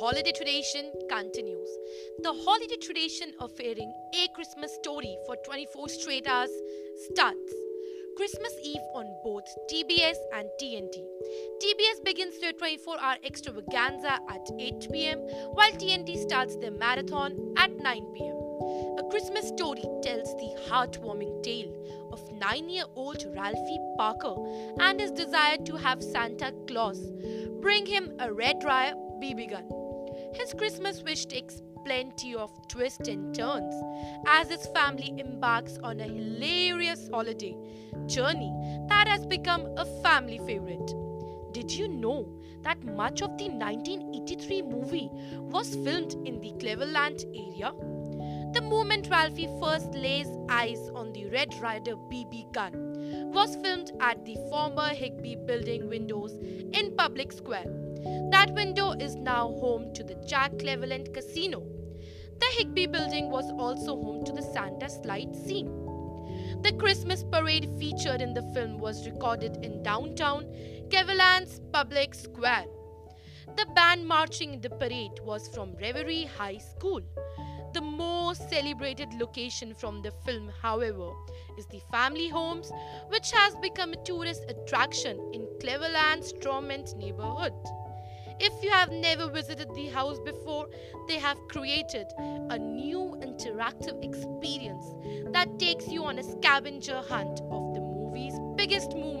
holiday tradition continues. The holiday tradition of airing a Christmas story for 24 straight hours starts. Christmas Eve on both TBS and TNT. TBS begins their 24 hour extravaganza at 8 pm, while TNT starts their marathon at 9 pm. A Christmas Story tells the heartwarming tale of nine year old Ralphie Parker and his desire to have Santa Claus bring him a red Ryder BB gun. His Christmas wish takes plenty of twists and turns as his family embarks on a hilarious holiday journey that has become a family favorite. Did you know that much of the 1983 movie was filmed in the Cleveland area? The moment Ralphie first lays eyes on the Red Ryder BB gun was filmed at the former Higbee building windows in Public Square. That window is now home to the Jack Cleveland Casino. The Higbee building was also home to the Santa slide scene. The Christmas parade featured in the film was recorded in downtown Cleveland's Public Square. The band marching in the parade was from Revere High School. Most celebrated location from the film, however, is the family homes, which has become a tourist attraction in Cleveland's Tremont neighborhood. If you have never visited the house before, they have created a new interactive experience that takes you on a scavenger hunt of the movie's biggest moments.